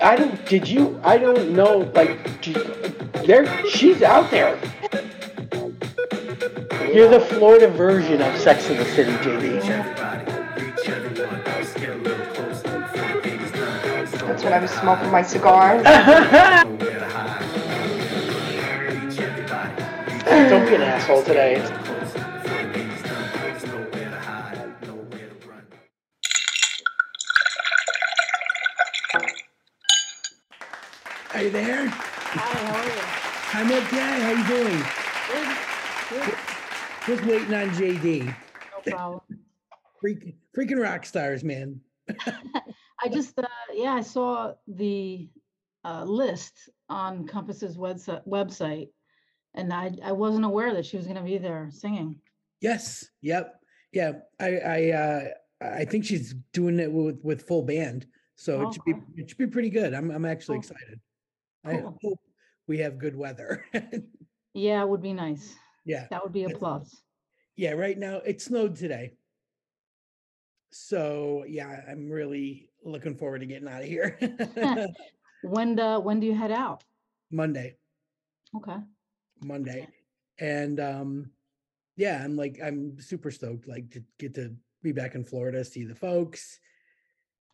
I don't. Did you? I don't know. Like, there. She's out there. You're the Florida version of Sex in the City, JD. That's when I was smoking my cigars. Don't be an asshole today. You there? Hi, how are you? I'm okay. How you doing? Good. Good. Just waiting on JD. No problem. Freaking, freaking rock stars, man. I just, uh, yeah, I saw the uh, list on Compass's website, website, and I, I wasn't aware that she was going to be there singing. Yes. Yep. Yeah. I I uh I think she's doing it with with full band. So it should be it should be pretty good. I'm I'm actually Cool. excited. I Cool. hope we have good weather. Yeah, it would be nice. yeah. That would be a That's- plus. Yeah, right now it snowed today. So yeah, I'm really looking forward to getting out of here. When, uh, when do you head out? Monday. Okay. Monday. And um yeah, I'm like I'm super stoked like to get to be back in Florida, see the folks.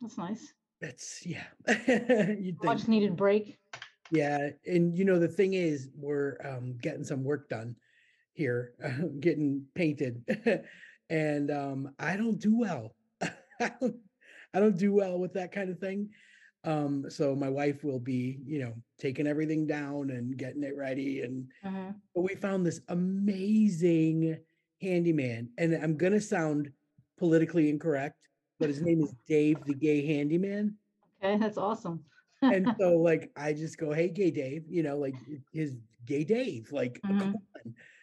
That's nice. That's yeah. You'd think. Much needed break. Yeah, and you know the thing is we're um getting some work done here, getting painted. and um I don't do well. I don't I don't do well with that kind of thing. Um so my wife will be, you know, taking everything down and getting it ready and Mhm. but we found this amazing handyman and i'm going to sound politically incorrect but his name is dave the gay handyman Okay, that's awesome. And so like i just go hey gay dave you know like his gay dave like come on.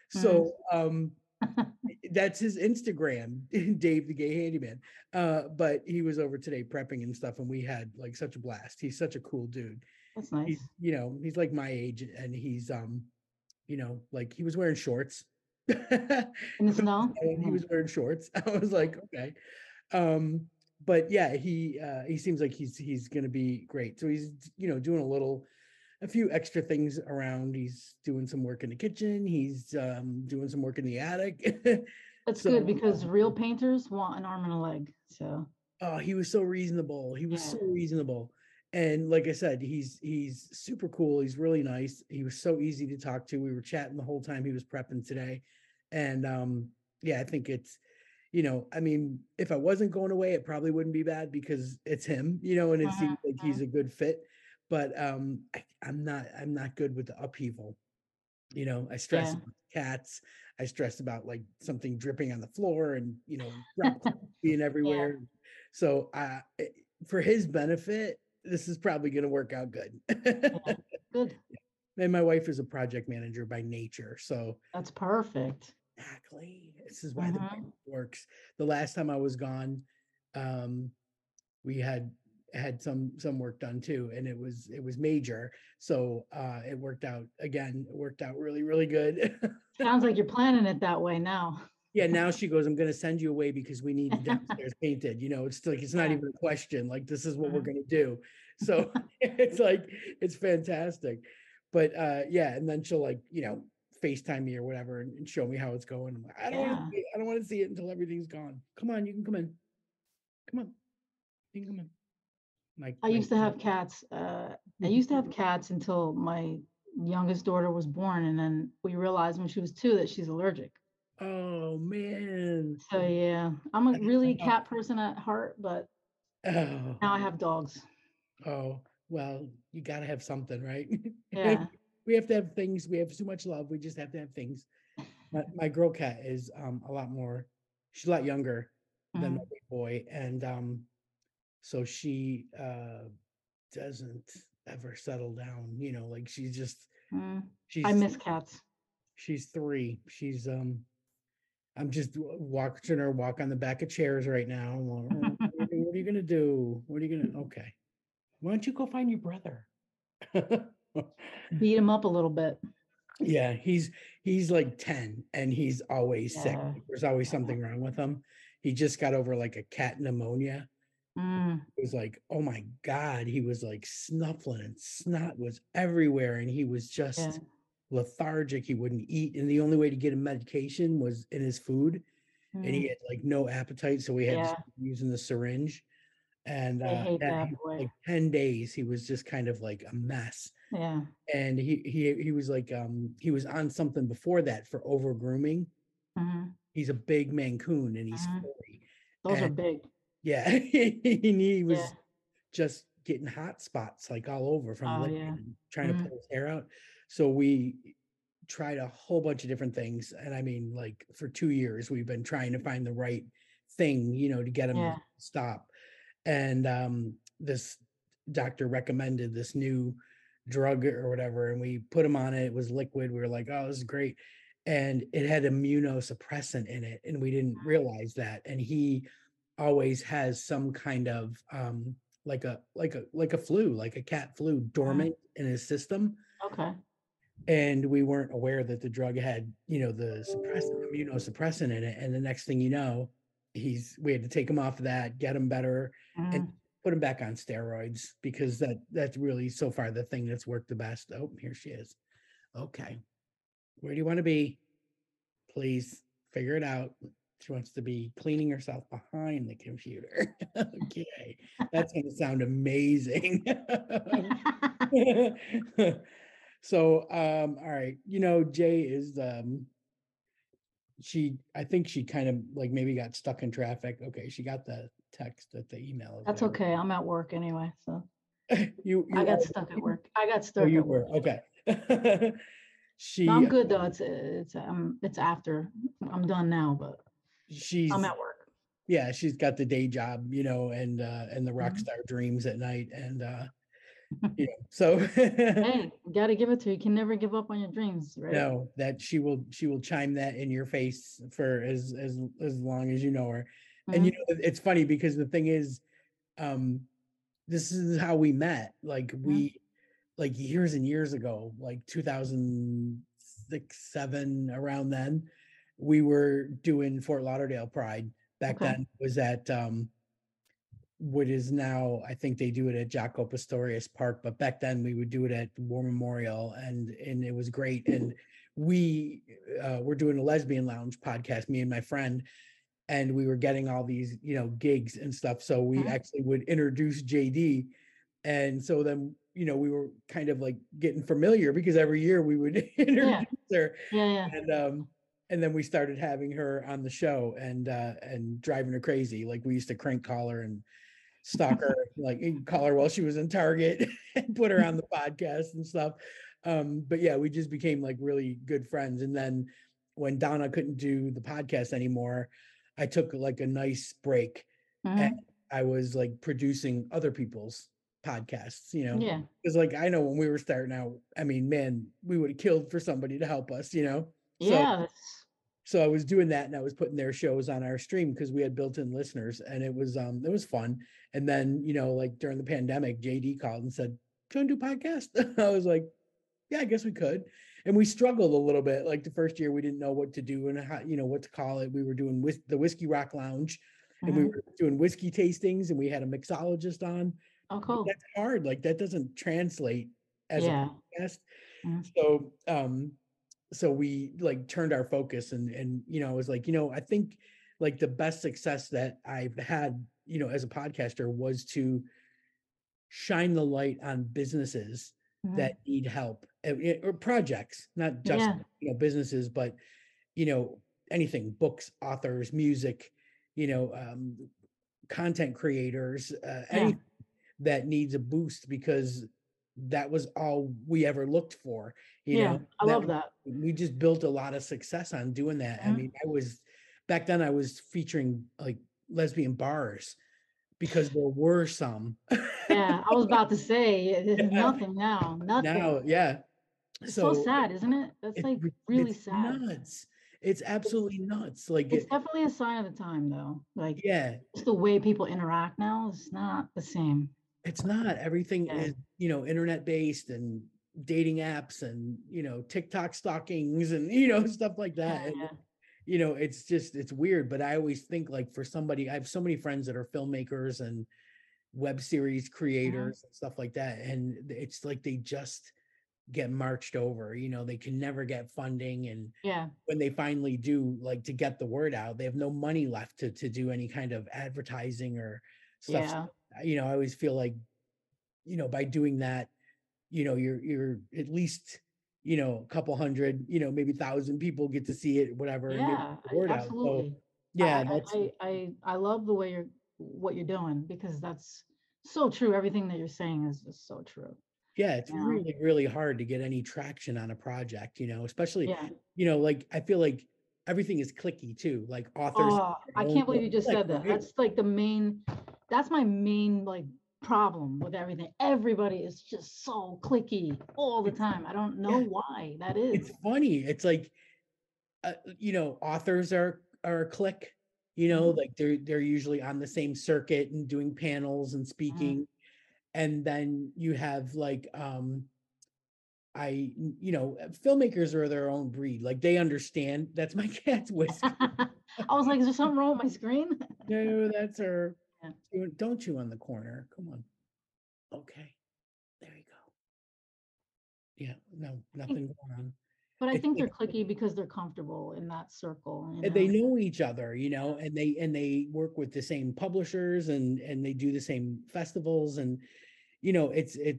So um that's his instagram dave the gay handyman uh but he was over today prepping and stuff and we had like such a blast. He's such a cool dude. That's nice. he's you know he's like my age and he's um you know like he was wearing shorts. In the snow? and he was wearing shorts. I was like okay. Um but yeah he uh he seems like he's he's gonna be great. So he's you know doing a little a few extra things around. He's doing some work in the kitchen. He's um doing some work in the attic. That's so, good because um, real painters want an arm and a leg. So, oh he was so reasonable. He was Yeah. so reasonable. And like i said he's he's super cool. He's really nice. He was so easy to talk to. We were chatting the whole time he was prepping today. And um yeah i think it's you know i mean if i wasn't going away it probably wouldn't be bad because it's him you know and it seems like he's a good fit but um I, i'm not i'm not good with the upheaval you know i stress Yeah. about cats i stress about like something dripping on the floor and you know being everywhere so uh for his benefit this is probably going to work out good good. and my wife is a project manager by nature so That's perfect. Exactly this is why the Mhm. brain works the last time i was gone um we had had some some work done too and it was it was major so uh it worked out again it worked out really really good Sounds like you're planning it that way now. yeah now she goes i'm going to send you away because we need downstairs painted you know it's like it's not even a question like this is what we're Mhm. going to do so it's like it's fantastic but uh yeah and then she'll like you know facetime me or whatever and, and show me how it's going I'm like, i don't want to see it. i don't want to see it until everything's gone come on you can come in come on you can come in like I used to have cats. Uh, I used to have cats until my youngest daughter was born, and then we realized when she was two that she's allergic. oh man So yeah, I'm a really cat person at heart, but oh now I have dogs. oh well you got to have something right Yeah. We have to have things. We have too much love. We just have to have things. My, my girl cat is um a lot more. She's a lot younger than my Mhm. big boy, and um, so she uh doesn't ever settle down. You know, like she's just Mm, she's I miss cats. she's three. She's um. I'm just watching her walk on the back of chairs right now. Like, "Oh, what, are you, what are you gonna do? What are you gonna? Okay, why don't you go find your brother? Beat him up a little bit. Yeah, he's he's like 10 and he's always sick. There's always Yeah. something wrong with him. He just got over like a cat pneumonia Mm, It was like, oh my God, he was like snuffling and snot was everywhere. And he was just yeah. lethargic. He wouldn't eat. And the only way to get him medication was in his food. And he mm, had like no appetite. So we had to Yeah. start using the syringe. And uh, yeah, that like 10 days, he was just kind of like a mess. Yeah. And he he he was like um he was on something before that for over grooming. mhm, He's a big Maine Coon and he's Mhm. 40. Those are big. Yeah. and he was Yeah. just getting hot spots like all over from Oh, yeah. and trying Mhm. to pull his hair out. So we tried a whole bunch of different things. And I mean, like for two years, we've been trying to find the right thing, you know, to get him Yeah. to stop. And um, this doctor recommended this new drug or whatever, and we put him on it. It was liquid. We were like, oh, this is great. And it had immunosuppressant in it, and we didn't realize that. And he always has some kind of um like a like a like a flu, like a cat flu dormant in his system. Okay. And we weren't aware that the drug had, you know, the suppressant immunosuppressant in it. And the next thing you know, he's we had to take him off of that, get him better, mhm, and put him back on steroids because that that's really so far the thing that's worked the best. Oh, here she is. Okay. Where do you want to be? Please figure it out. She wants to be cleaning herself behind the computer. okay. That's going to sound amazing. so, um, all right. You know, Jay is, um, she, I think she kind of like maybe got stuck in traffic. Okay. She got the text that the email. That's there. okay. I'm at work anyway, so you, I got are- stuck at work. I got Oh, stuck you at were work. okay. she, No, I'm good though. It's it's um it's after. I'm done now, but she's, I'm at work. yeah, she's got the day job, you know, and uh, and the rock Mhm. star dreams at night, and uh, you know, so Hey, gotta give it to you. You can never give up on your dreams, right? no, that she will she will chime that in your face for as as as long as you know her. And you know, it's funny because the thing is, um, this is how we met. Like we, like years and years ago, like 2006, seven, around then, we were doing Fort Lauderdale Pride. Back Okay. then it was at um, what is now, I think they do it at Jaco Pastorius Park, but back then we would do it at War Memorial, and and it was great. And we uh, were doing a lesbian lounge podcast, me and my friend, and we were getting all these you know gigs and stuff so we Mhm. actually would introduce jd and so then you know we were kind of like getting familiar because every year we would introduce her Yeah, yeah. and um and then we started having her on the show and uh and driving her crazy like we used to crank call her and stalk her like call her while she was in target and put her on the podcast and stuff. Um but yeah we just became like really good friends. And then when donna couldn't do the podcast anymore i took like a nice break mhm, and i was like producing other people's podcasts you know? Yeah, because like i know when we were starting out i mean man we would have killed for somebody to help us you know? So yeah. So I was doing that and I was putting their shows on our stream because we had built-in listeners and it was um it was fun. And then, you know, like during the pandemic, JD called and said, Can do podcast? I was like, Yeah, I guess we could. And we struggled a little bit. Like the first year we didn't know what to do and how, you know, what to call it. We were doing with the whiskey rock lounge and we mhm. were doing whiskey tastings and we had a mixologist on. Oh, But cool. That's hard. Like that doesn't translate as Yeah. a podcast. Mhm. So um so we like turned our focus and and you know, I was like, you know, I think like the best success that I've had, you know, as a podcaster was to shine the light on businesses mhm. that need help uh, eh, or projects, not just Yeah. you know businesses, but you know anything, books, authors, music, you know, um, content creators, uh, Yeah. anything that needs a boost because that was all we ever looked for. You Yeah, know, I love that. we just built a lot of success on doing that. I Mhm. mean, I was back then I was featuring like lesbian bars because there were some. Yeah, I was about to say there's Yeah. nothing now. Nothing. now, yeah. It's so, sad, isn't it? That's like really it's sad. Nuts. It's absolutely nuts. Like It's it, definitely a sign of the time, though. Like yeah, just the way people interact now is not the same. It's not. Everything Yeah. is, you know, internet based and dating apps and you know, TikTok stockings and you know, stuff like that. Yeah, And, yeah. you know, it's just it's weird. But I always think like for somebody, I have so many friends that are filmmakers and web series mm-hmm. creators and stuff like that. And it's like they just get marched over, you know, they can never get funding. And Yeah, when they finally do, like to get the word out, they have no money left to, to do any kind of advertising or stuff. yeah, You know, I always feel like, you know, by doing that, you know, you're, you're at least, you know, a couple hundred, you know, maybe thousand people get to see it, whatever. yeah, get the word out. So, absolutely. yeah, I- I- that's, I, I, love the way you're, what you're doing because that's so true. Everything that you're saying is just so true. yeah, it's yeah. really, really hard to get any traction on a project, you know, especially, Yeah. you know, like I feel like everything is cliquey too, like authors. Oh, I can't believe you just like, said that. That's like the main, that's my main like problem with everything. Everybody is just so cliquey all the time. I don't know Yeah. why that is. it's funny. It's like, uh, you know, authors are are a clique. You know, Mhm. like they're they're usually on the same circuit and doing panels and speaking, and then you have like, um, I you know, uh, filmmakers are their own breed. Like they understand. That's my cat's whisker. I was like, is there something wrong with my screen? no, that's her. Yeah. Don't you on the corner. Come on. Okay, there you go. Yeah, no, nothing going on. But I think they're cliquey because they're comfortable in that circle. you and they know? know each other you know and they and they work with the same publishers and and they do the same festivals and you know it's it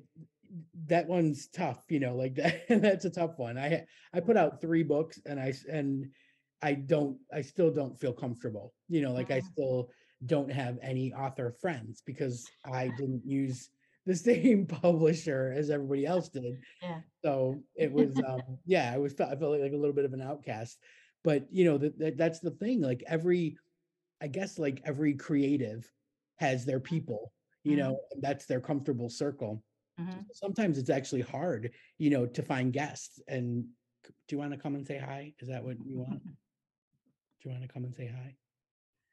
that one's tough you know like that that's a tough one i i put out three books and I and i don't i still don't feel comfortable you know like i Mhm. still don't have any author friends because i didn't use the same publisher as everybody else did. Yeah. so it was um yeah i was i felt like a little bit of an outcast. But you know that that that's the thing like every i guess like every creative has their people you Mhm. know and that's their comfortable circle. Mhm. sometimes it's actually hard you know to find guests and do you want to come and say hi? Is that what you want? Do you want to come and say hi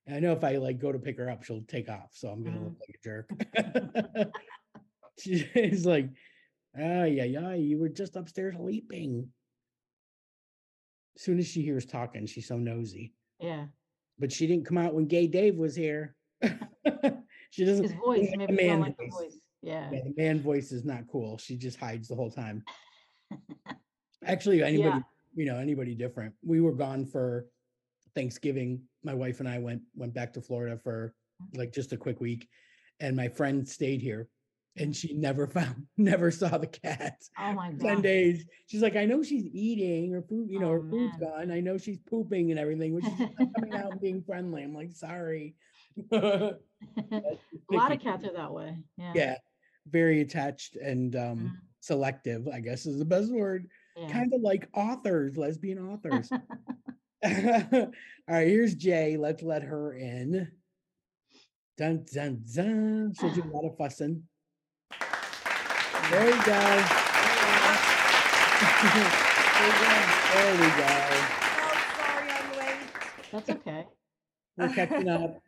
and i know if i like go to pick her up she'll take off so i'm gonna look like a jerk she's like ah yeah yeah you were just upstairs leaping as soon as she hears talking she's so nosy Yeah. but she didn't come out when gay dave was here she doesn't His voice, maybe man like the voice. voice. Yeah. yeah, the man voice is not cool. She just hides the whole time. Actually, anybody, Yeah. you know, anybody different. We were gone for Thanksgiving. My wife and I went went back to Florida for like just a quick week, and my friend stayed here, and she never found, never saw the cat. Oh my god! Ten days. She's like, I know she's eating her food, you know, Oh, her food's gone. I know she's pooping and everything, which not coming out and being friendly. I'm like, sorry. A lot of cats are that way. Yeah. yeah, very attached and um Mhm. selective, I guess is the best word. Yeah. Kind of like authors, lesbian authors. All right, here's Jay. Let's let her in. Dun dun dun. She'll do a lot of fussing. There you go. there we go. Oh, sorry I'm late. That's okay. We're catching up.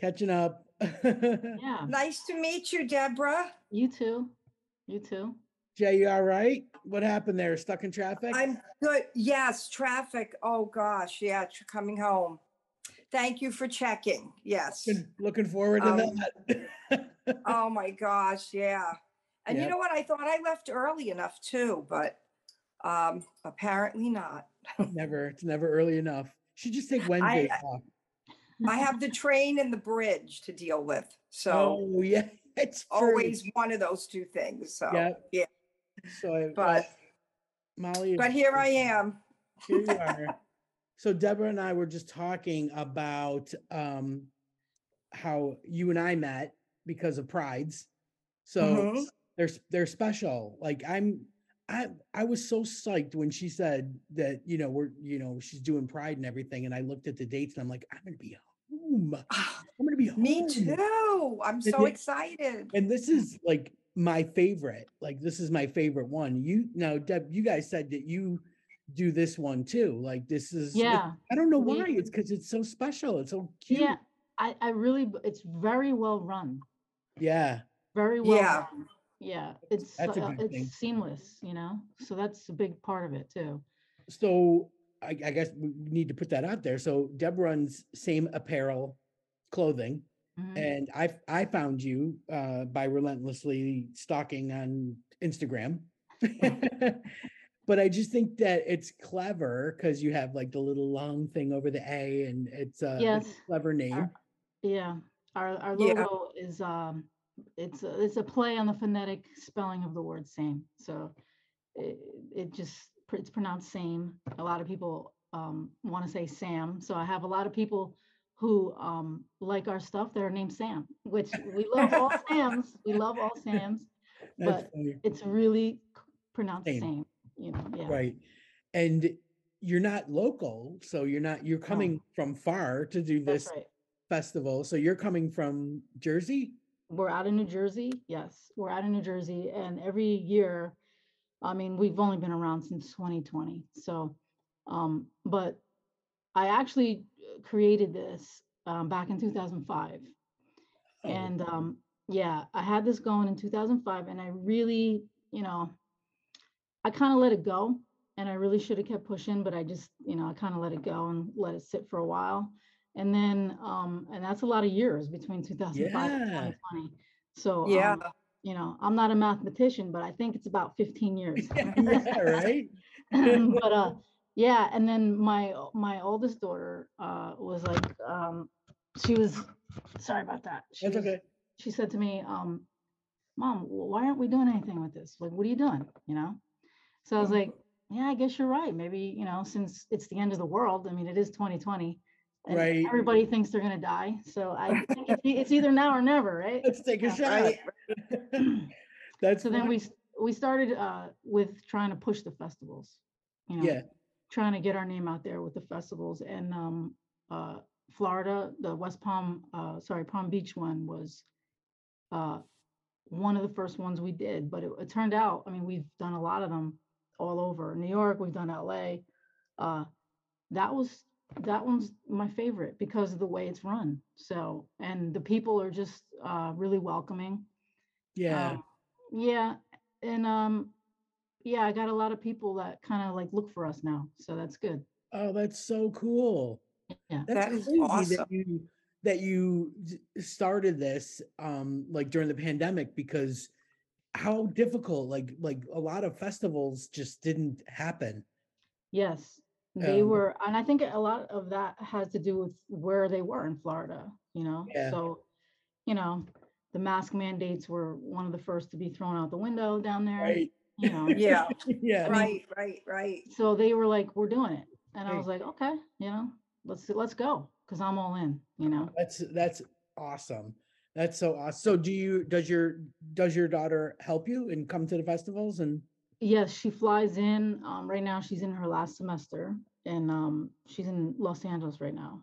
Catching up. Yeah. Nice to meet you, Deborah. You too. You too. Jay, you all right? What happened there? Stuck in traffic? I'm good. Yes, traffic. Oh, gosh. Yeah, coming home. Thank you for checking. Yes. Looking- Looking forward to Um, that. Oh, my gosh. Yeah. And you know what? I thought I left early enough too, but um, apparently not. never. It's never early enough. Should just take Wednesdays off. I have the train and the bridge to deal with. So Oh yeah, it's always one of those two things. So, Yeah. yeah. So, but Molly. but here I am. Here you are. So Deborah and I were just talking about um how you and I met because of prides. So Mhm. they're they're special. Like I'm I I was so psyched when she said that, you know, we're you know, she's doing pride and everything. And I looked at the dates and I'm like, I'm gonna be home. I'm gonna be home. Me too. I'm so it- excited. And this is like my favorite. Like this is my favorite one. You now, Deb, you guys said that you do this one too. Like this is it- Yeah. I don't know why. It's because it's so special. It's so cute. Yeah. I, I really, it's very well run. Yeah. Very well. Yeah. run. Yeah. It's, that's a uh, good thing. it's seamless, you know? So that's a big part of it too. So I, I guess we need to put that out there. So Deb runs same apparel clothing Mhm. and I I found you uh, by relentlessly stalking on Instagram. but I just think that it's clever because you have like the little long thing over the A, and it's a, it's a Yes. clever name. Yeah, our, our Yeah. logo is, um, it's, a- it's a play on the phonetic spelling of the word same. So it, it just, it's pronounced same. A lot of people, um, want to say Sam. So I have a lot of people who, um, like our stuff that are named Sam, which we love all Sams. We love all Sams, That's but funny. it's really pronounced Same. same, you know, yeah. right. And you're not local, so you're not you're coming from far to do this right. festival. So you're coming from Jersey. We're out of New Jersey. Yes, we're out of New Jersey. And every year, I mean, we've only been around since 2020. So, um, but I actually created this um, back in 2005. Oh, And um, yeah, I had this going in 2005 and I really, you know, I kind of let it go and I really should have kept pushing, but I just, you know, I kind of let it go and let it sit for a while. And then, um, and that's a lot of years between 2005 and Yeah. 2020. So, Yeah. um, you know, I'm not a mathematician, but I think it's about 15 years. yeah, right. but uh yeah and then my my oldest daughter uh was like um she was sorry about that she That's was- okay. she said to me um mom why aren't we doing anything with this like what are you doing you know so i was Mhm. like yeah i guess you're right maybe you know since it's the end of the world i mean it is 2020 and Right. everybody thinks they're going to die so i think it's, either now or never right Let's take a Yeah. shot. Right. That's so then we we started uh with trying to push the festivals you know yeah. Trying to get our name out there with the festivals and um uh Florida, the West Palm, uh sorry, Palm Beach one was uh one of the first ones we did, but it, it turned out, I mean, we've done a lot of them all over New York, we've done LA. Uh that was that one's my favorite because of the way it's run. So, and the people are just uh really welcoming. Yeah. Um, yeah, and um, yeah, I got a lot of people that kind of like look for us now, so that's good. oh, that's so cool. Yeah. That's That is crazy awesome. that you that you started this um like during the pandemic because how difficult like like a lot of festivals just didn't happen. Yes, they Um, were, and I think a lot of that has to do with where they were in Florida. You know, Yeah. so you know, the mask mandates were one of the first to be thrown out the window down there. Right. You know, Yeah, yeah. right, right, right. so they were like, "We're doing it," and I was like, "Okay, you know, let's let's go," because I'm all in. You know. That's that's awesome. That's so awesome. So do you does your does your daughter help you and come to the festivals and Yes, she flies in. Um, right now, she's in her last semester, and um, she's in Los Angeles right now.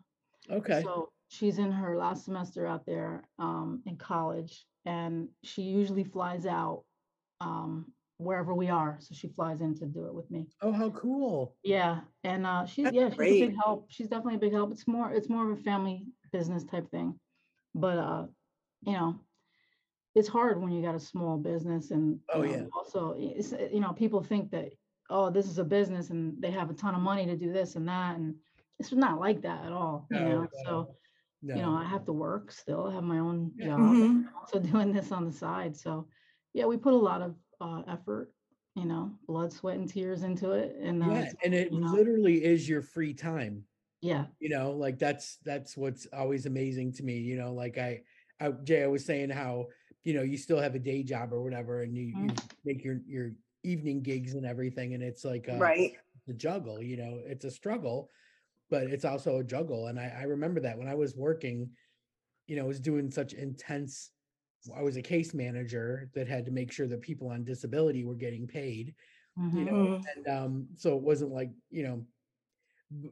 okay. So she's in her last semester out there um, in college, and she usually flies out um, wherever we are. So she flies in to do it with me. oh how cool. Yeah, and uh, she's That's yeah, she's a big help. She's definitely a big help. It's more it's more of a family business type thing, but uh, you know, it's hard when you got a small business and Oh, you know, yeah. also it's uh, you know people think that oh this is a business and they have a ton of money to do this and that and it's not like that at all. You know, no, so No. you know I have to work still. I have my own Yeah. job. Mhm. Also doing this on the side. So yeah, we put a lot of uh, effort. You know, blood, sweat, and tears into it, and uh, yeah, and it you know, literally is your free time. yeah. you know like that's that's what's always amazing to me you know like i i jay i was saying how you know you still have a day job or whatever and you, you Mhm. make your your evening gigs and everything and it's like uh Right. the juggle you know it's a struggle but it's also a juggle and i i remember that when i was working you know I was doing such intense i was a case manager that had to make sure that people on disability were getting paid you mhm. know Mhm. and um so it wasn't like you know b-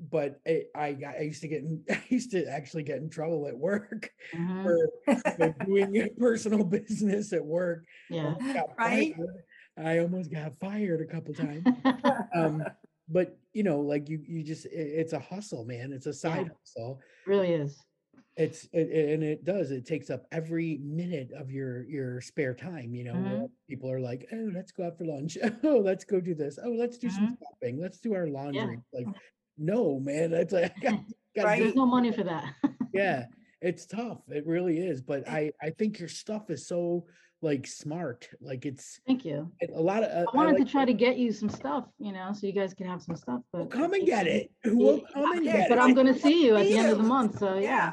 but I, I got- I used to get in, I used to actually get in trouble at work Mhm. for you know, doing personal business at work. Yeah. Almost got Right. fired. I almost got fired a couple times. Um, but you know, like you, you just, i- it's a hustle, man. It's a side hustle. really is. It's, it, and it does, it takes up every minute of your, your spare time, you know, Mhm. people are like, oh, let's go out for lunch. Oh, let's go do this. Oh, let's do Mm-hmm. some shopping. Let's do our laundry. Like, no, man, that's like, I got, got Right. There's no money for that. yeah it's tough. It really is. But I I think your stuff is so like smart. Like it's Thank you. a lot of. uh, I wanted like, to try to get you some stuff, you know, so you guys can have some stuff, Well, but. come and get it. We'll come and yeah, get But it. I'm gonna see you at the end of the month, so yeah. Yeah.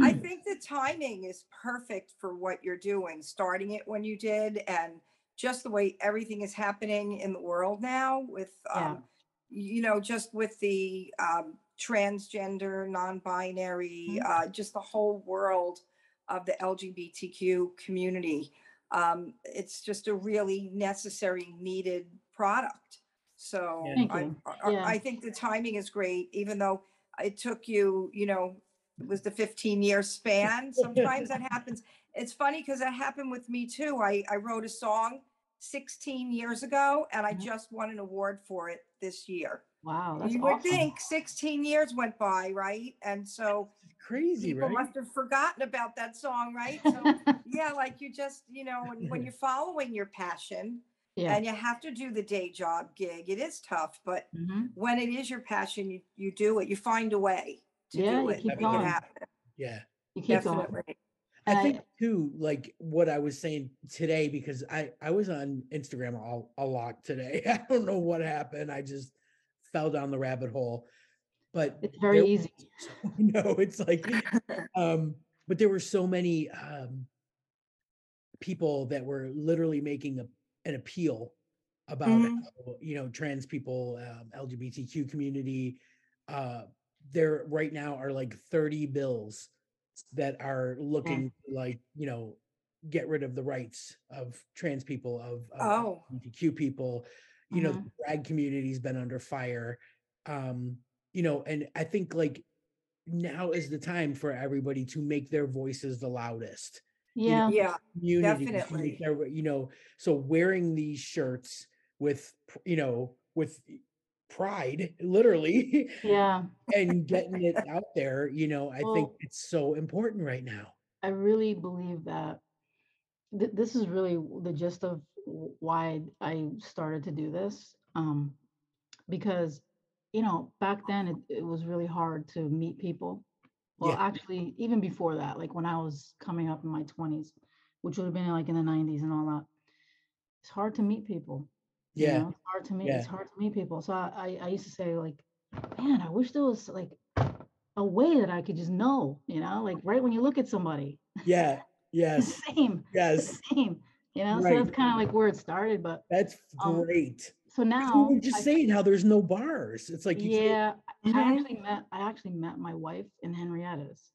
I think the timing is perfect for what you're doing, starting it when you did and just the way everything is happening in the world now with, Yeah. um, you know, just with the um, transgender, non-binary, Mhm. uh, just the whole world of the LGBTQ community. Um, it's just a really necessary, needed product. So Yeah. I. I- Yeah. I think the timing is great, even though it took you, you know, it was the 15 year span. Sometimes that happens. It's funny because that happened with me too. I, I wrote a song 16 years ago and I Mhm. just won an award for it this year. Wow, that's you would awesome. think 16 years went by, right? And so Crazy, people right? must have forgotten about that song, right? So yeah, like you just, you know, when, when you're following your passion Yeah. and you have to do the day job gig, it is tough, but mhm. when it is your passion, you, you do it. You find a way to Yeah, do it. keep make it going. happen. Yeah. You keep going. Definitely. And I I- think too, like what I was saying today, because I I was on Instagram all a lot today. I don't know what happened. I just fell down the rabbit hole. But It's very there- easy. no, it's like um, but there were so many um people that were literally making a, an appeal about Mhm. how, you know trans people, um, LGBTQ community. Uh, there right now are like 30 bills that are looking to, like you know get rid of the rights of trans people of, of Oh. LGBTQ people. You know, Mhm. the drag community's been under fire. Um, you know, and I think like now is the time for everybody to make their voices the loudest. you know, Yeah. Yeah. Definitely. their- you know, so wearing these shirts with, you know, with pride, literally, Yeah. and getting it out there, you know, I think it's so important right now. I really believe that th- this is really the gist of why I started to do this. Um, because, you know, back then it, it was really hard to meet people. Well, Yeah. actually, even before that, like when I was coming up in my 20s, which would have been like in the 90s and all that, it's hard to meet people. You Yeah. know, It's hard to meet, Yeah. it's hard to meet people. So I, I, I used to say, like, man, I wish there was like a way that I could just know, you know, like right when you look at somebody, Yeah. Yes. same, Yes. same, you know. Right. So that's kind of like where it started. But That's Um, great. so 'Cause now, we were just I- saying how there's no bars. It's like you can't- yeah, I Mhm. actually met, I actually met my wife in Henrietta's,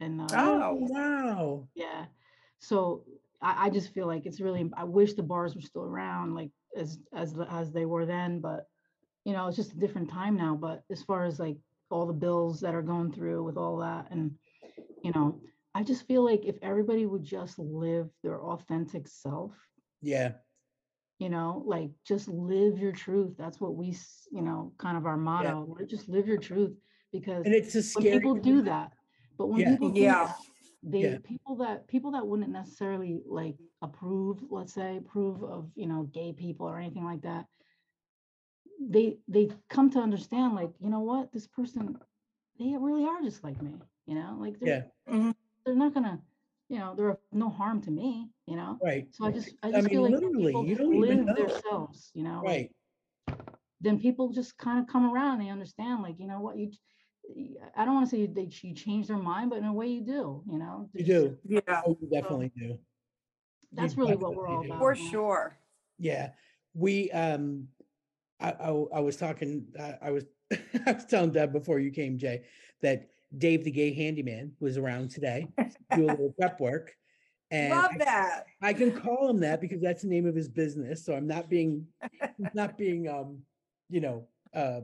and uh, Oh. wow. yeah. So I, I just feel like it's really. I wish the bars were still around, like as as as they were then. But you know, it's just a different time now. But as far as like all the bills that are going through with all that, and you know, I just feel like if everybody would just live their authentic self, Yeah. you know, like just live your truth. That's what we, you know, kind of our motto. We're just live your truth because And it's a when scary. people do that, but when Yeah. people do Yeah. that, they Yeah. people that people that wouldn't necessarily like approve, let's say, approve of you know gay people or anything like that, they they come to understand like you know what this person, they really are just like me, you know, like they're Mhm. they're not gonna, you know, they're no harm to me, you know. Right. So I just I I just feel mean, like literally, people you don't even live know. themselves, you know, like, Right. then people just kind of come around. They understand, like, you know what, you. Ch- y- I don't want to say they ch- you change their mind, but in a way you do. You know, You do. Yeah. Oh, you definitely do. That's You really what we're all do. about. For you sure. Yeah, we um, I I, I was talking. I, I was I was telling Deb before you came, Jay, that Dave the Gay Handyman was around today. to do a little prep work, and Love I, that. I can call him that because that's the name of his business. So I'm not being not being um, you know, uh,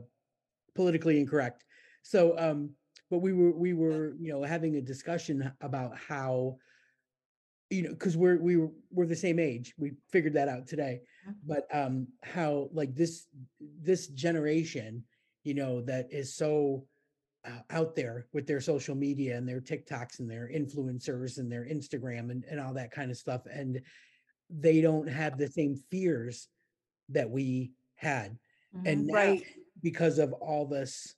politically incorrect. So um, but we were we were you know having a discussion about how you know because we're we were we're the same age we figured that out today but um how like this this generation you know that is so uh, out there with their social media and their tiktoks and their influencers and their instagram and, and all that kind of stuff and they don't have the same fears that we had and Mhm. now Right. because of all this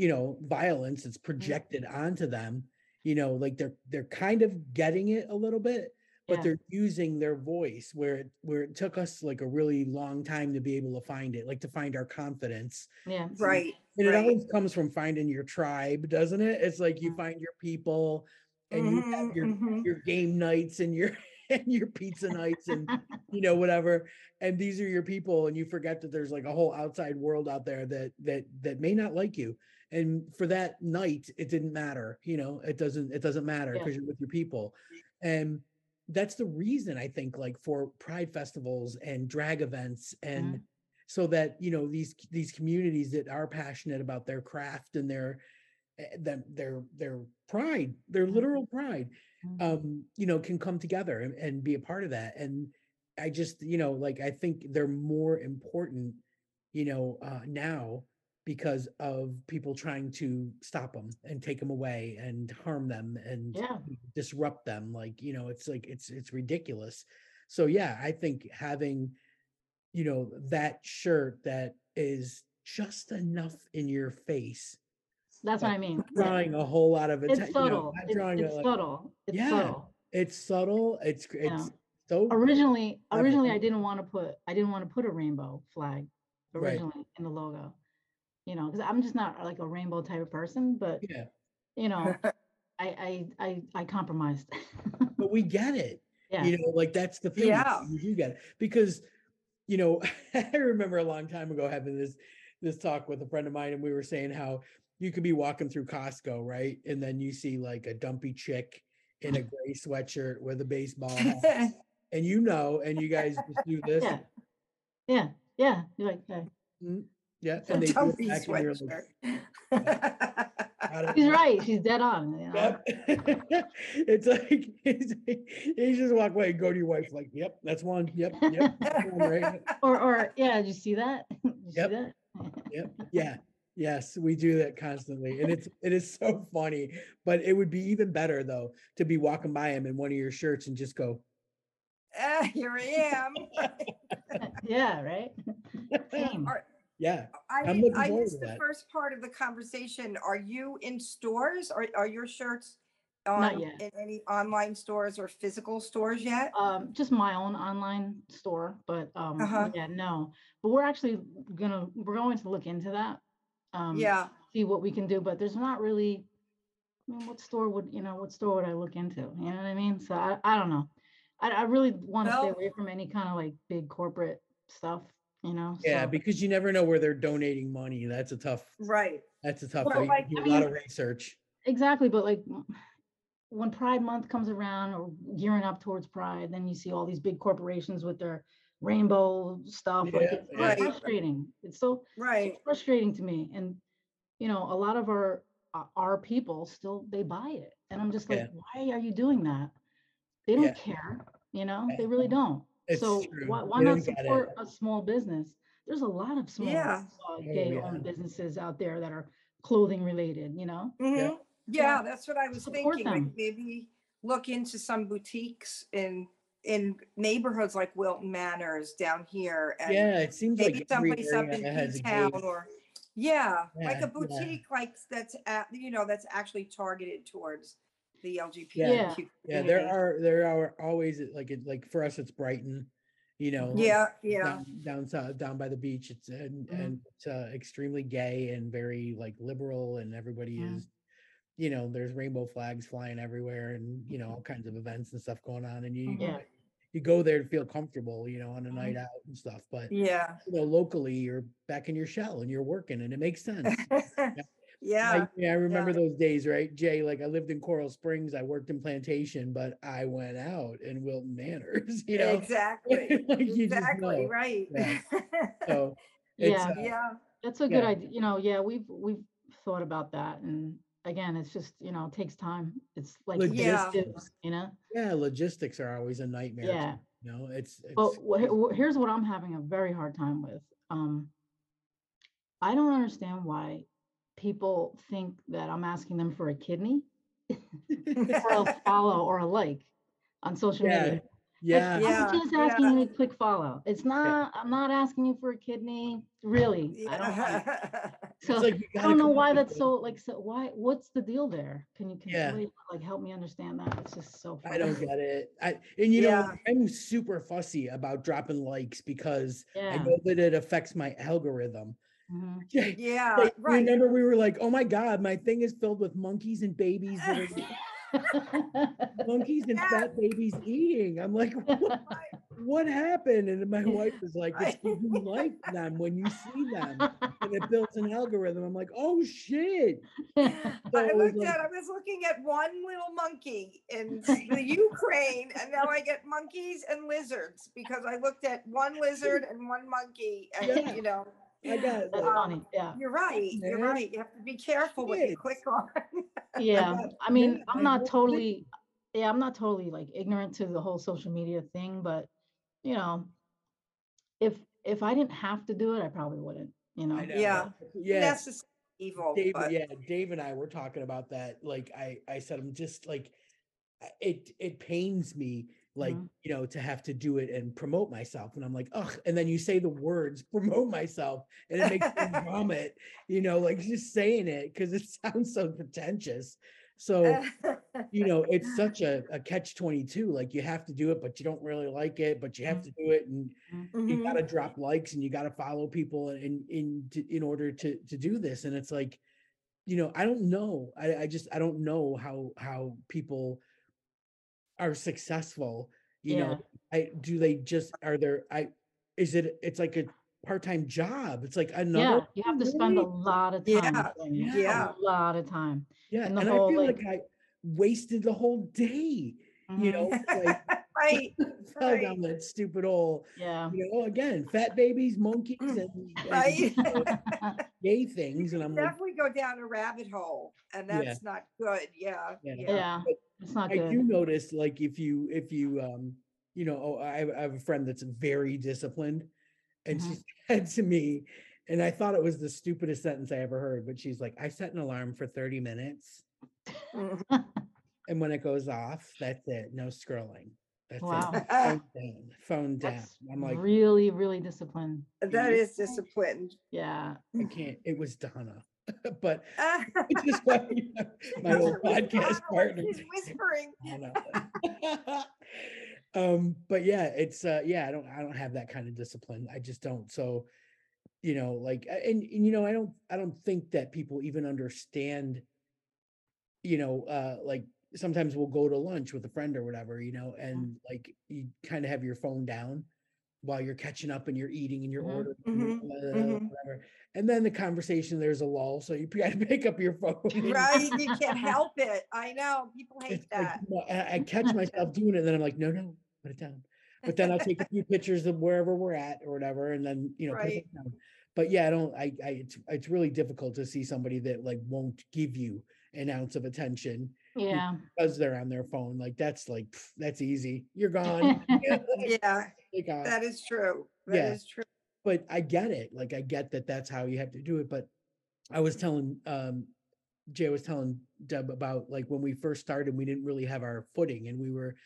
you know violence that's projected onto them you know, like they're they're kind of getting it a little bit, but Yeah. they're using their voice where it where it took us like a really long time to be able to find it, like to find our confidence. Yeah. Right. And it always comes from finding your tribe, doesn't it? It's like you Mhm. find your people and you have Mhm, your mhm. your game nights and your and your pizza nights and you know whatever and these are your people and you forget that there's like a whole outside world out there that that that may not like you and for that night it didn't matter you know it doesn't it doesn't matter Yeah. because you're with your people and that's the reason i think like for pride festivals and drag events and Mhm. so that you know these these communities that are passionate about their craft and their eh, them their their pride their Mhm. literal pride Mhm. um you know can come together and, and be a part of that and i just you know like i think they're more important you know uh now because of people trying to stop them and take them away and harm them and Yeah. disrupt them like you know it's like it's it's ridiculous so yeah i think having you know that shirt that is just enough in your face That's what I mean. Drawing a whole lot of It's attention you know, subtle. It's, it's like- subtle. It's Yeah. subtle. it's subtle it's it's know, so Originally, originally I didn't want to put, I didn't want to put a rainbow flag Right. originally in the logo. You know, because I'm just not like a rainbow type of person, but yeah you know, I I I I compromised. but we get it yeah. you know like that's the thing Yeah. you get it because you know i remember a long time ago having this this talk with a friend of mine and we were saying how you could be walking through costco right and then you see like a dumpy chick in a gray sweatshirt with a baseball hat and you know and you guys just do this Yeah. Yeah. Yeah. You're like, okay. mm, yeah and they do it Dumpy back and you're like, sweatshirt. "How did- She's right. She's dead on. You know? Yep. it's like it's like, you just walk away and go to your wife like, yep, that's one. Yep, yep, that's one, right. Or or yeah, did you see that? Did you Yep. see that? Yep. Yeah. Yes, we do that constantly. And it's it is so funny. But it would be even better though to be walking by him in one of your shirts and just go, Ah, Here I am. yeah, right? Same. Are- Yeah. I, I'm didn't- looking I forward missed the that. first part of the conversation. Are you in stores or are your shirts Not on yet. in any online stores or physical stores yet? Um, just my own online store, but um, Uh-huh. yeah, no. But we're actually gonna we're going to look into that. Um, Yeah, see what we can do, but there's not really. I mean, what store would you know? What store would I look into? You know what I mean? So I, I don't know. I, I really want to stay Well- away from any kind of like big corporate stuff. You know? Yeah, so- because you never know where they're donating money. That's a tough, right. that's a tough Well, like, You I do a lot mean- of research. Exactly, but like when Pride Month comes around or gearing up towards Pride, then you see all these big corporations with their rainbow stuff. Like Yeah, it's so Right. frustrating. It's so Right. it's frustrating to me. And you know, a lot of our uh, our people still they buy it, and I'm just like, Yeah. why are you doing that? They don't Yeah. care. You know, Yeah. they really don't. It's so true. why, why not don't get it. support a small business? There's a lot of small Yeah. uh, Oh, gay-owned businesses out there that are clothing related. You know. Mhm. Yeah, that's what I was Support thinking. Like maybe look into some boutiques in in neighborhoods like Wilton Manors down here. And Yeah, it seems like maybe every someplace up area in has a. P-Town or, yeah, like a boutique like that's at, you know, that's actually targeted towards the LGBTQ. Yeah. Yeah, there are there are always like it like for us it's Brighton, you know. Yeah, yeah, down down south, down by the beach. It's and Mhm. and it's uh, extremely gay and very like liberal, and everybody Mhm. is, you know, there's rainbow flags flying everywhere, and you know all kinds of events and stuff going on, and you Yeah. you go there to feel comfortable, you know, on a Mhm. night out and stuff. But yeah. you know, locally, you're back in your shell and you're working, and it makes sense. Yeah, I, yeah, I remember yeah. those days, right, Jay? Like I lived in Coral Springs, I worked in Plantation, but I went out in Wilton Manors, you know. exactly, like you just exactly, know. right. Yeah. So it's, Yeah. uh, Yeah, That's a good Yeah. idea. You know, yeah, we've we've thought about that, and again, it's just you know, it takes time. It's like Yeah. logistics, you know. yeah, logistics are always a nightmare. too, Yeah. You know, it's, it's But wh- wh- here's what I'm having a very hard time with. Um, I don't understand why people think that I'm asking them for a kidney or a follow or a like on social Yeah. media. Yeah. Yeah, I'm just yeah. asking you a quick follow. It's not, I'm not asking you for a kidney, really. I don't, want it. Yeah. so, like I don't know why that's so, like, so why, what's the deal there? Can you, can Yeah. you like help me understand that? It's just so. I don't get it. I and you know I'm super fussy about dropping likes because I know that it affects my algorithm. Mhm. Yeah, like, right. Remember we were like, oh my god, my thing is filled with monkeys and babies monkeys and Yeah. fat babies eating. I'm like, what, what happened? And my wife was like, it's 'cause you like them when you see them, and it builds an algorithm. I'm like, oh shit. So I looked like- at, I was looking at one little monkey in the Ukraine, and now I get monkeys and lizards because I looked at one lizard and one monkey, and Yeah. you know, I got That's like, funny, yeah. you're right, you're man. right. You have to be careful what you Kids. click on. Yeah, got- I mean, yeah, I'm I not hope they- totally, yeah, I'm not totally like ignorant to the whole social media thing, but you know, if if I didn't have to do it, I probably wouldn't, you know. I know. Yeah. Yeah. Necessary evil, Dave, but yeah, Dave and I were talking about that. Like I, I said, I'm just like, I- it, it pains me, like Mhm. you know, to have to do it and promote myself. And I'm like, ugh. And then you say the words, promote myself, and it makes me vomit. You know, like just saying it because it sounds so pretentious. So you know, it's such a, a catch twenty two. Like you have to do it, but you don't really like it, but you have to do it, and you Mhm. gotta drop likes and you gotta follow people in in to, in order to to do this and it's like you know i don't know i i just i don't know how how people are successful you Yeah. know i do they just are there i is it it's like a part-time job it's like another Yeah, you have to spend a lot of time. it, yeah. A lot of time. yeah and and, the i whole, feel like- like i wasted the whole day you Mhm. know like Right, fell right. down that stupid hole Yeah. you know again fat babies monkeys and, and, right. you gay things and i'm like Definitely go down a rabbit hole, and Yeah. that's not good, yeah, Yeah. yeah. Yeah, But it's not I do notice, like, if you, if you, um, you know, oh, I, have- I have a friend that's very disciplined, and she Mhm. said to me, and I thought it was the stupidest sentence I ever heard, but she's like, I set an alarm for thirty minutes, and when it goes off, that's it, no scrolling. That's Wow. it. Phone down, phone down. That's I'm like, really, really disciplined. That is disciplined. Yeah. I can't. It was Donna, but it's just why you know, my old podcast partner. She's whispering. Um but yeah it's uh yeah i don't i don't have that kind of discipline. I just don't. So you know like and, and you know i don't i don't think that people even understand you know uh like sometimes we'll go to lunch with a friend or whatever you know and like you kind of have your phone down while you're catching up and you're eating and you're Mhm, ordering mm-hmm. blah, blah, blah, mhm. whatever and then the conversation there's a lull so you got to pick up your phone Right, you can't help it. I know, people hate it's like, that. no, I, I catch myself doing it, and then I'm like, no, no, put it down. But then I'll take a few pictures of wherever we're at or whatever, and then you know, put Right. it down. But yeah, I don't. I, I, it's, it's really difficult to see somebody that like won't give you an ounce of attention Yeah. because they're on their phone. Like that's like pff, that's easy. You're gone. Yeah, Yeah, like, uh, that is true. That Yeah. is true. but I get it. Like I get that that's how you have to do it. But I was telling um Jay was telling Deb about like when we first started, we didn't really have our footing and we were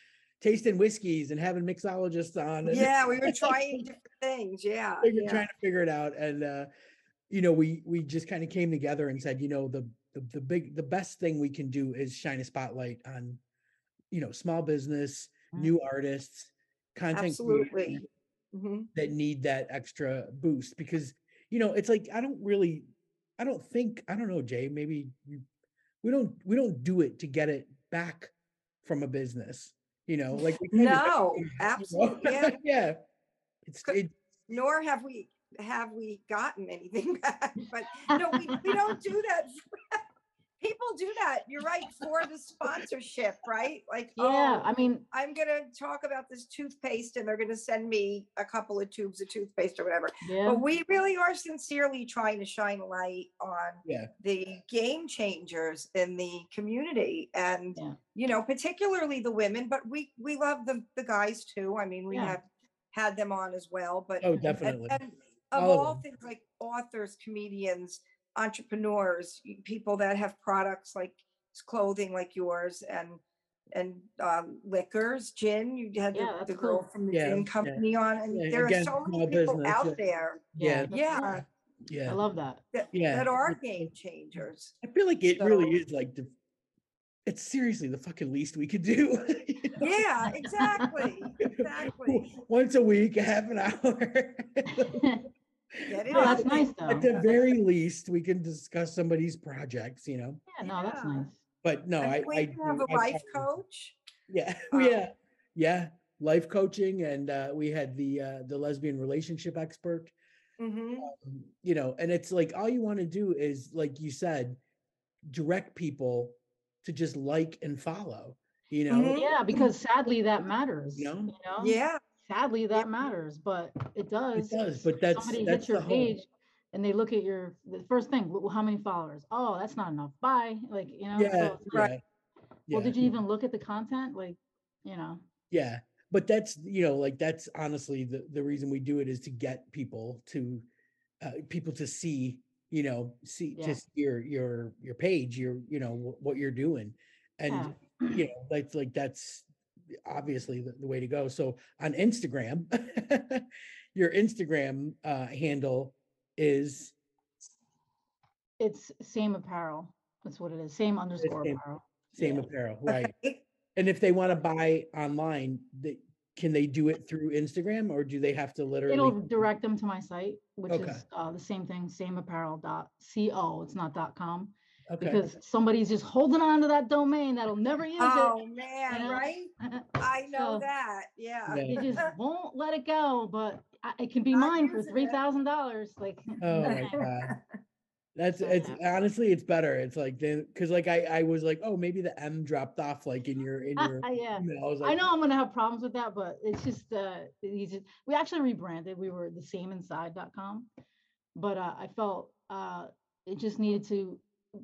tasting whiskeys and having mixologists on and Yeah, we were trying different things. Yeah. figure- yeah. trying to figure it out. And uh, you know, we we just kind of came together and said, you know, the, the the big the best thing we can do is shine a spotlight on, you know, small business, Mm. new artists, content Absolutely. Mhm. that need that extra boost because you know it's like i don't really i don't think i don't know jay maybe you, we don't we don't do it to get it back from a business you know like No, you know? absolutely. Yeah. yeah it's it, Nor have we have we gotten anything back. But no, we, we don't do that. People do that. You're right for the sponsorship, right? Like, Yeah. oh, I mean, I'm gonna talk about this toothpaste, and they're gonna send me a couple of tubes of toothpaste or whatever. yeah. But we really are sincerely trying to shine a light on Yeah. the game changers in the community and Yeah. you know particularly the women but we we love the the guys too i mean we Yeah. have had them on as well but oh definitely and of oh. All all them. things like authors comedians entrepreneurs people that have products like clothing like yours and and um, liquors, gin. You had Yeah, the, that's the girl cool. from the Yeah, gin yeah. company on, and Yeah, there again, are so small many people business, out yeah. there Yeah. that's Yeah. I love that. that, Yeah. that are game changers. I feel like it really is like the, it's seriously the fucking least we could do. you know? Yeah, exactly, exactly. Once a week, half an hour. Get it No, that's nice there. At the very least, we can discuss somebody's projects, you know? Yeah, no, that's Yeah. nice. But no, And I, we I. have do- a I life follow- coach. Yeah, Um, yeah, yeah. Life coaching and uh, we had the uh, the lesbian relationship expert. Mhm. um, You know, and it's like all you want to do is, like you said, direct people to just like and follow. You know, Mhm. Yeah, because sadly that matters. know? You know? Yeah, Sadly that matters, but it does. it does. But that's Somebody that's hits your whole. page and they look at your, the first thing, "Well, how many followers? Oh, that's not enough. Bye. Like, you know? Yeah, so like, yeah, Well, yeah. did you even look at the content? Like, you know? Yeah, but that's you know like that's honestly the the reason we do it is to get people to uh, people to see you know see Yeah. just your your your page your you know wh- what you're doing and Yeah. you know that's like that's obviously the, the way to go so on instagram your instagram uh handle is It's same apparel. That's what it is. Same underscore same- apparel. same Yeah. apparel right and if they want to buy online they can they do it through instagram or do they have to literally It'll direct them to my site, which Okay. is uh, the same thing, same apparel dot co. It's not dot com okay because somebody's just holding on to that domain that'll never use it. Oh, man, know? right? I know So, that, yeah. Yeah. They just won't let it go, but I- it can be Not mine for three thousand dollars. Like, Oh my god. That's it's honestly it's better. It's like then because like I I was like oh maybe the M dropped off like in your in your yeah. email. I was I know I'm gonna have problems with that, but it's just uh you just we actually rebranded. We were the same inside.com. But uh I felt uh it just needed to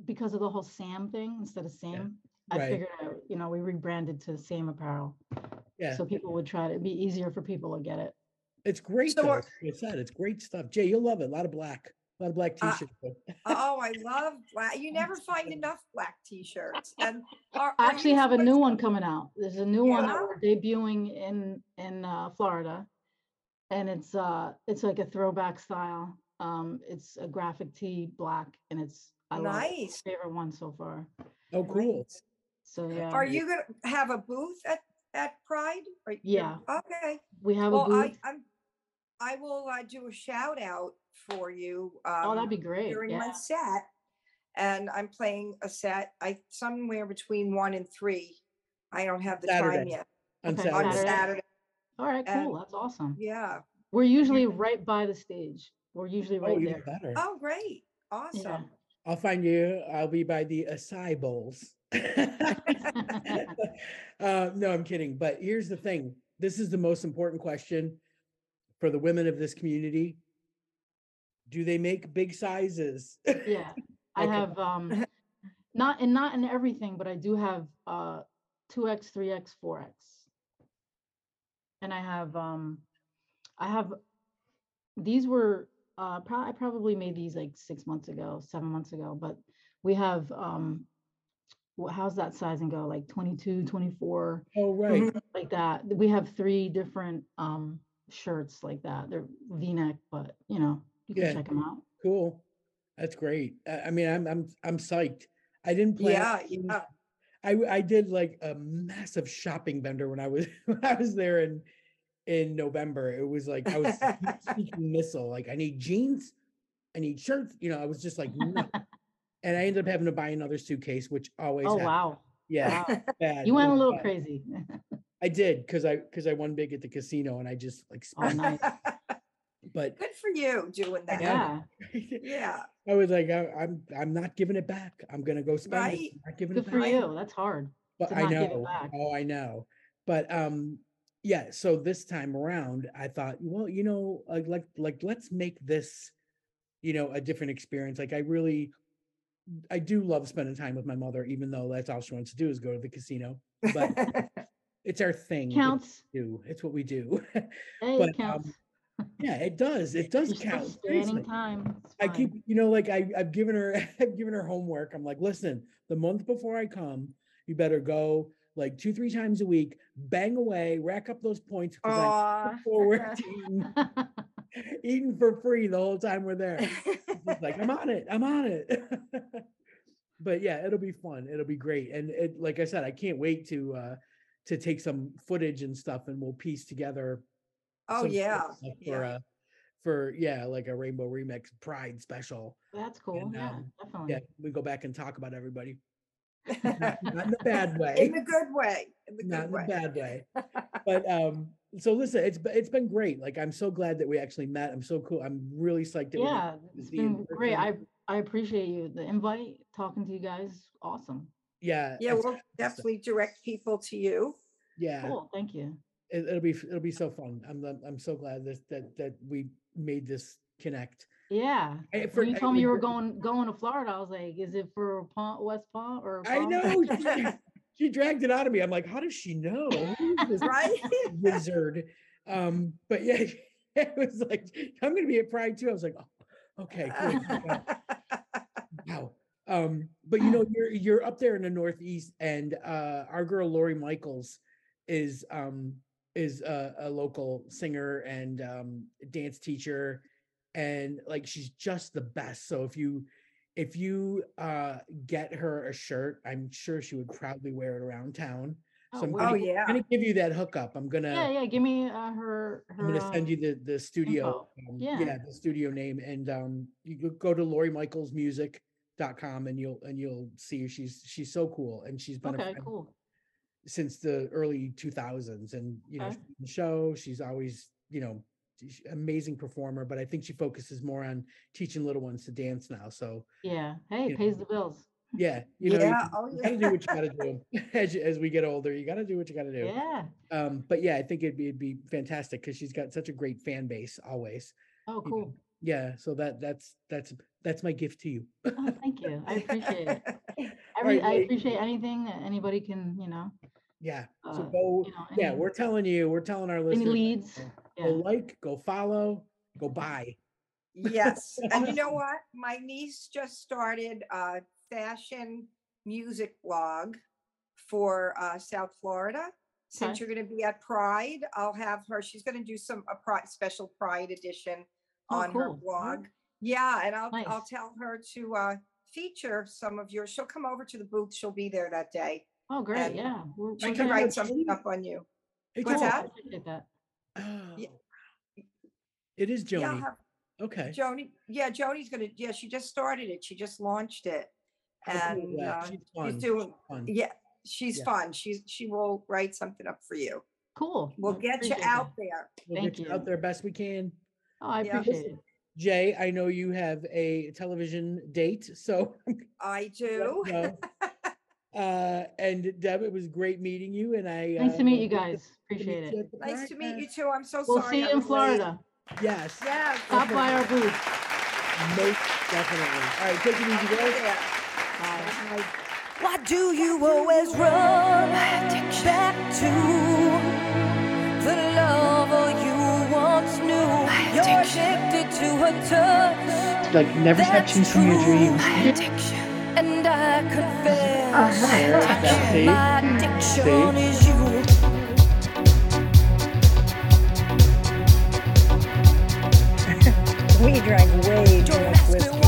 because of the whole Sam thing instead of Sam. I Right. figured out, you know, we rebranded to Sam Apparel. yeah So people would try to it'd be easier for people to get it. it's great. So though. what- Like I said it's great stuff. Jay, you'll love it. A lot of black, a lot of black Uh, t-shirts. though. Oh, I love black. You never find enough black t-shirts. And are, I actually have a new one coming out. There's a new one that we're debuting in in uh, Florida, and it's uh it's like a throwback style. Um, it's a graphic tee, black, and it's I. Nice. favorite one so far. Oh cool. So yeah, Are you gonna have a booth at, at Pride? Are Yeah. Okay. we have a Well, I, booth. I'm, I will uh, do a shout out for you. oh, that'd um, be great. during Yeah. my set. And I'm playing a set, I, somewhere between one and three. I don't have the time yet. On Okay, On Saturday. Saturday. Saturday, All right, and- cool. That's awesome. yeah. We're usually right by the stage. We're usually Oh, right even there. better. Oh, great. Awesome. I'll find you. I'll be by the acai bowls. uh, no, I'm kidding. But here's the thing. This is the most important question for the women of this community. Do they make big sizes? Yeah, I Okay. have um, not and not in everything, but I do have uh, two X, three X, four X, and I have um, I have these were uh, pro- I probably made these like six months ago, seven months ago, but we have um, how's that sizing go? Like 22, 24, oh, right. Mhm. like that. We have three different um shirts like that. They're V-neck, but you know you can Yeah. check them out. Cool. That's great. I, I mean, I'm I'm I'm psyched. I didn't plan. Yeah, on doing- yeah. I w- I did like a massive shopping bender when I was when I was there in in November. It was like I was speaking missile. Like I need jeans, I need shirts. You know, I was just like, nuts. and I ended up having to buy another suitcase, which always. Oh happens. wow. Yeah, Wow. bad. You went a little bad. crazy. I did because I because I won big at the casino and I just like Oh, spent. nice. But Good for you doing that. Yeah. Yeah. I was like, I, I'm I'm not giving it back. I'm gonna go spend it. Right. I'm Not giving Good it for you. That's hard. But I not give it know. Oh, I know. But um, yeah. So this time around, I thought, well, you know, like like like let's make this, you know, a different experience. Like I really, I do love spending time with my mother, even though that's all she wants to do is go to the casino. But it's our thing. It's what Counts. we do. It's what we do. Hey, but, it um, counts. yeah, it does. It does You're count. seriously. time. I keep, you know, like I, I've given her, I've given her homework. I'm like, listen, the month before I come, you better go like two, three times a week, bang away, rack up those points. Forward eating, eating for free the whole time we're there. It's like I'm on it. I'm on it. but yeah, it'll be fun. It'll be great. And it, like I said, I can't wait to uh to take some footage and stuff, and we'll piece together. Oh, yeah, For yeah. uh for yeah, like a Rainbow Remix Pride special. That's cool. And, Yeah, um, definitely. Yeah, we go back and talk about everybody. Not in a bad way. In a good way, in the not in way. a bad way. But um, so listen, it's it's been great. Like I'm so glad that we actually met. I'm so cool. I'm really psyched. That we got Yeah, to it's see been great. I I appreciate you. The invite, talking to you guys, awesome. yeah, Yeah, it's- we'll definitely direct people to you. yeah. Cool, thank you. it, it'll be it'll be so fun. I'm I'm- I'm so glad that that that we made this connect. Yeah. I- for- When you I told me you were going going to Florida, I was like, is it for Palm, West Palm or? I know she, she dragged it out of me. I'm like, how does she know? This Right? wizard? Um, but yeah, it was like I'm gonna be at Pride too. I was like, oh, okay, cool. wow. Um, but you know, you're you're up there in the Northeast, and uh, our girl Lori Michaels is um is a, a local singer and um dance teacher, and like she's just the best. So if you if you uh get her a shirt, I'm sure she would proudly wear it around town. So Oh, I'm gonna, Oh, yeah. I'm gonna give you that hookup. I'm gonna Yeah, yeah. Give me uh, her. her I'm gonna send you the the studio, um, Yeah. the studio name, and um, you go to LoriMichaelsMusic.com and you'll and you'll see she's she's so cool, and she's been a Okay, cool. since the early 2000s, and you know, Okay. the show, she's always you know, amazing performer, but I think she focuses more on teaching little ones to dance now. So Yeah. Hey, you pays the bills. yeah, you know, you Yeah, oh, gotta do what you gotta do as you- as we get older. You gotta do what you gotta do. Yeah. Um, but yeah, I think it'd be it'd be fantastic because she's got such a great fan base always. Oh, you know. cool. Yeah, so that that's that's that's my gift to you. Oh, thank you. I appreciate it. All Every, right, I appreciate anything that anybody can, you know, Yeah. uh, So go. you know, Yeah, we're telling you, we're telling our listeners. like, leads. Go Yeah. go like, go follow, go buy. Yes, and you know what? My niece just started a fashion music blog for uh, South Florida. Since Okay. you're going to be at Pride, I'll have her. She's going to do some a Pride special Pride edition Oh, on her blog. Yeah, and I'll I'll tell her to uh, feature some of yours. She'll come over to the booth. She'll be there that day. Oh, great. and Yeah. She we're can write something up on you. Hey, What's cool, that? Appreciate. Oh, Yeah. it is Yeah, Joni. have Okay. Joni. Yeah, Joni's gonna. Yeah, she just started it. She just launched it, and Yeah, uh, she's she's fun. doing. fun. Yeah, she's Yeah. fun. She's she will write something up for you. Cool. We'll get you out that. there. We'll Thank get you out you. there best we can. Oh, I Yeah. appreciate it. Jay, I know you have a television date, so I do. me know. uh, and Deb, it was great meeting you, and I Nice uh, to meet you guys. Appreciate it. nice to meet you too. I'm so We'll sorry. see you in was late. Florida. Yes, Yeah. Stop by our booth. most definitely. All right, take it easy, guys. there. Bye. Bye. Why do you always run back to the lover you once knew? You're addicted to her touch. Like never stop That's chasing your dreams. And I confess, That's see? my addiction See? is you. We drank way too much whiskey.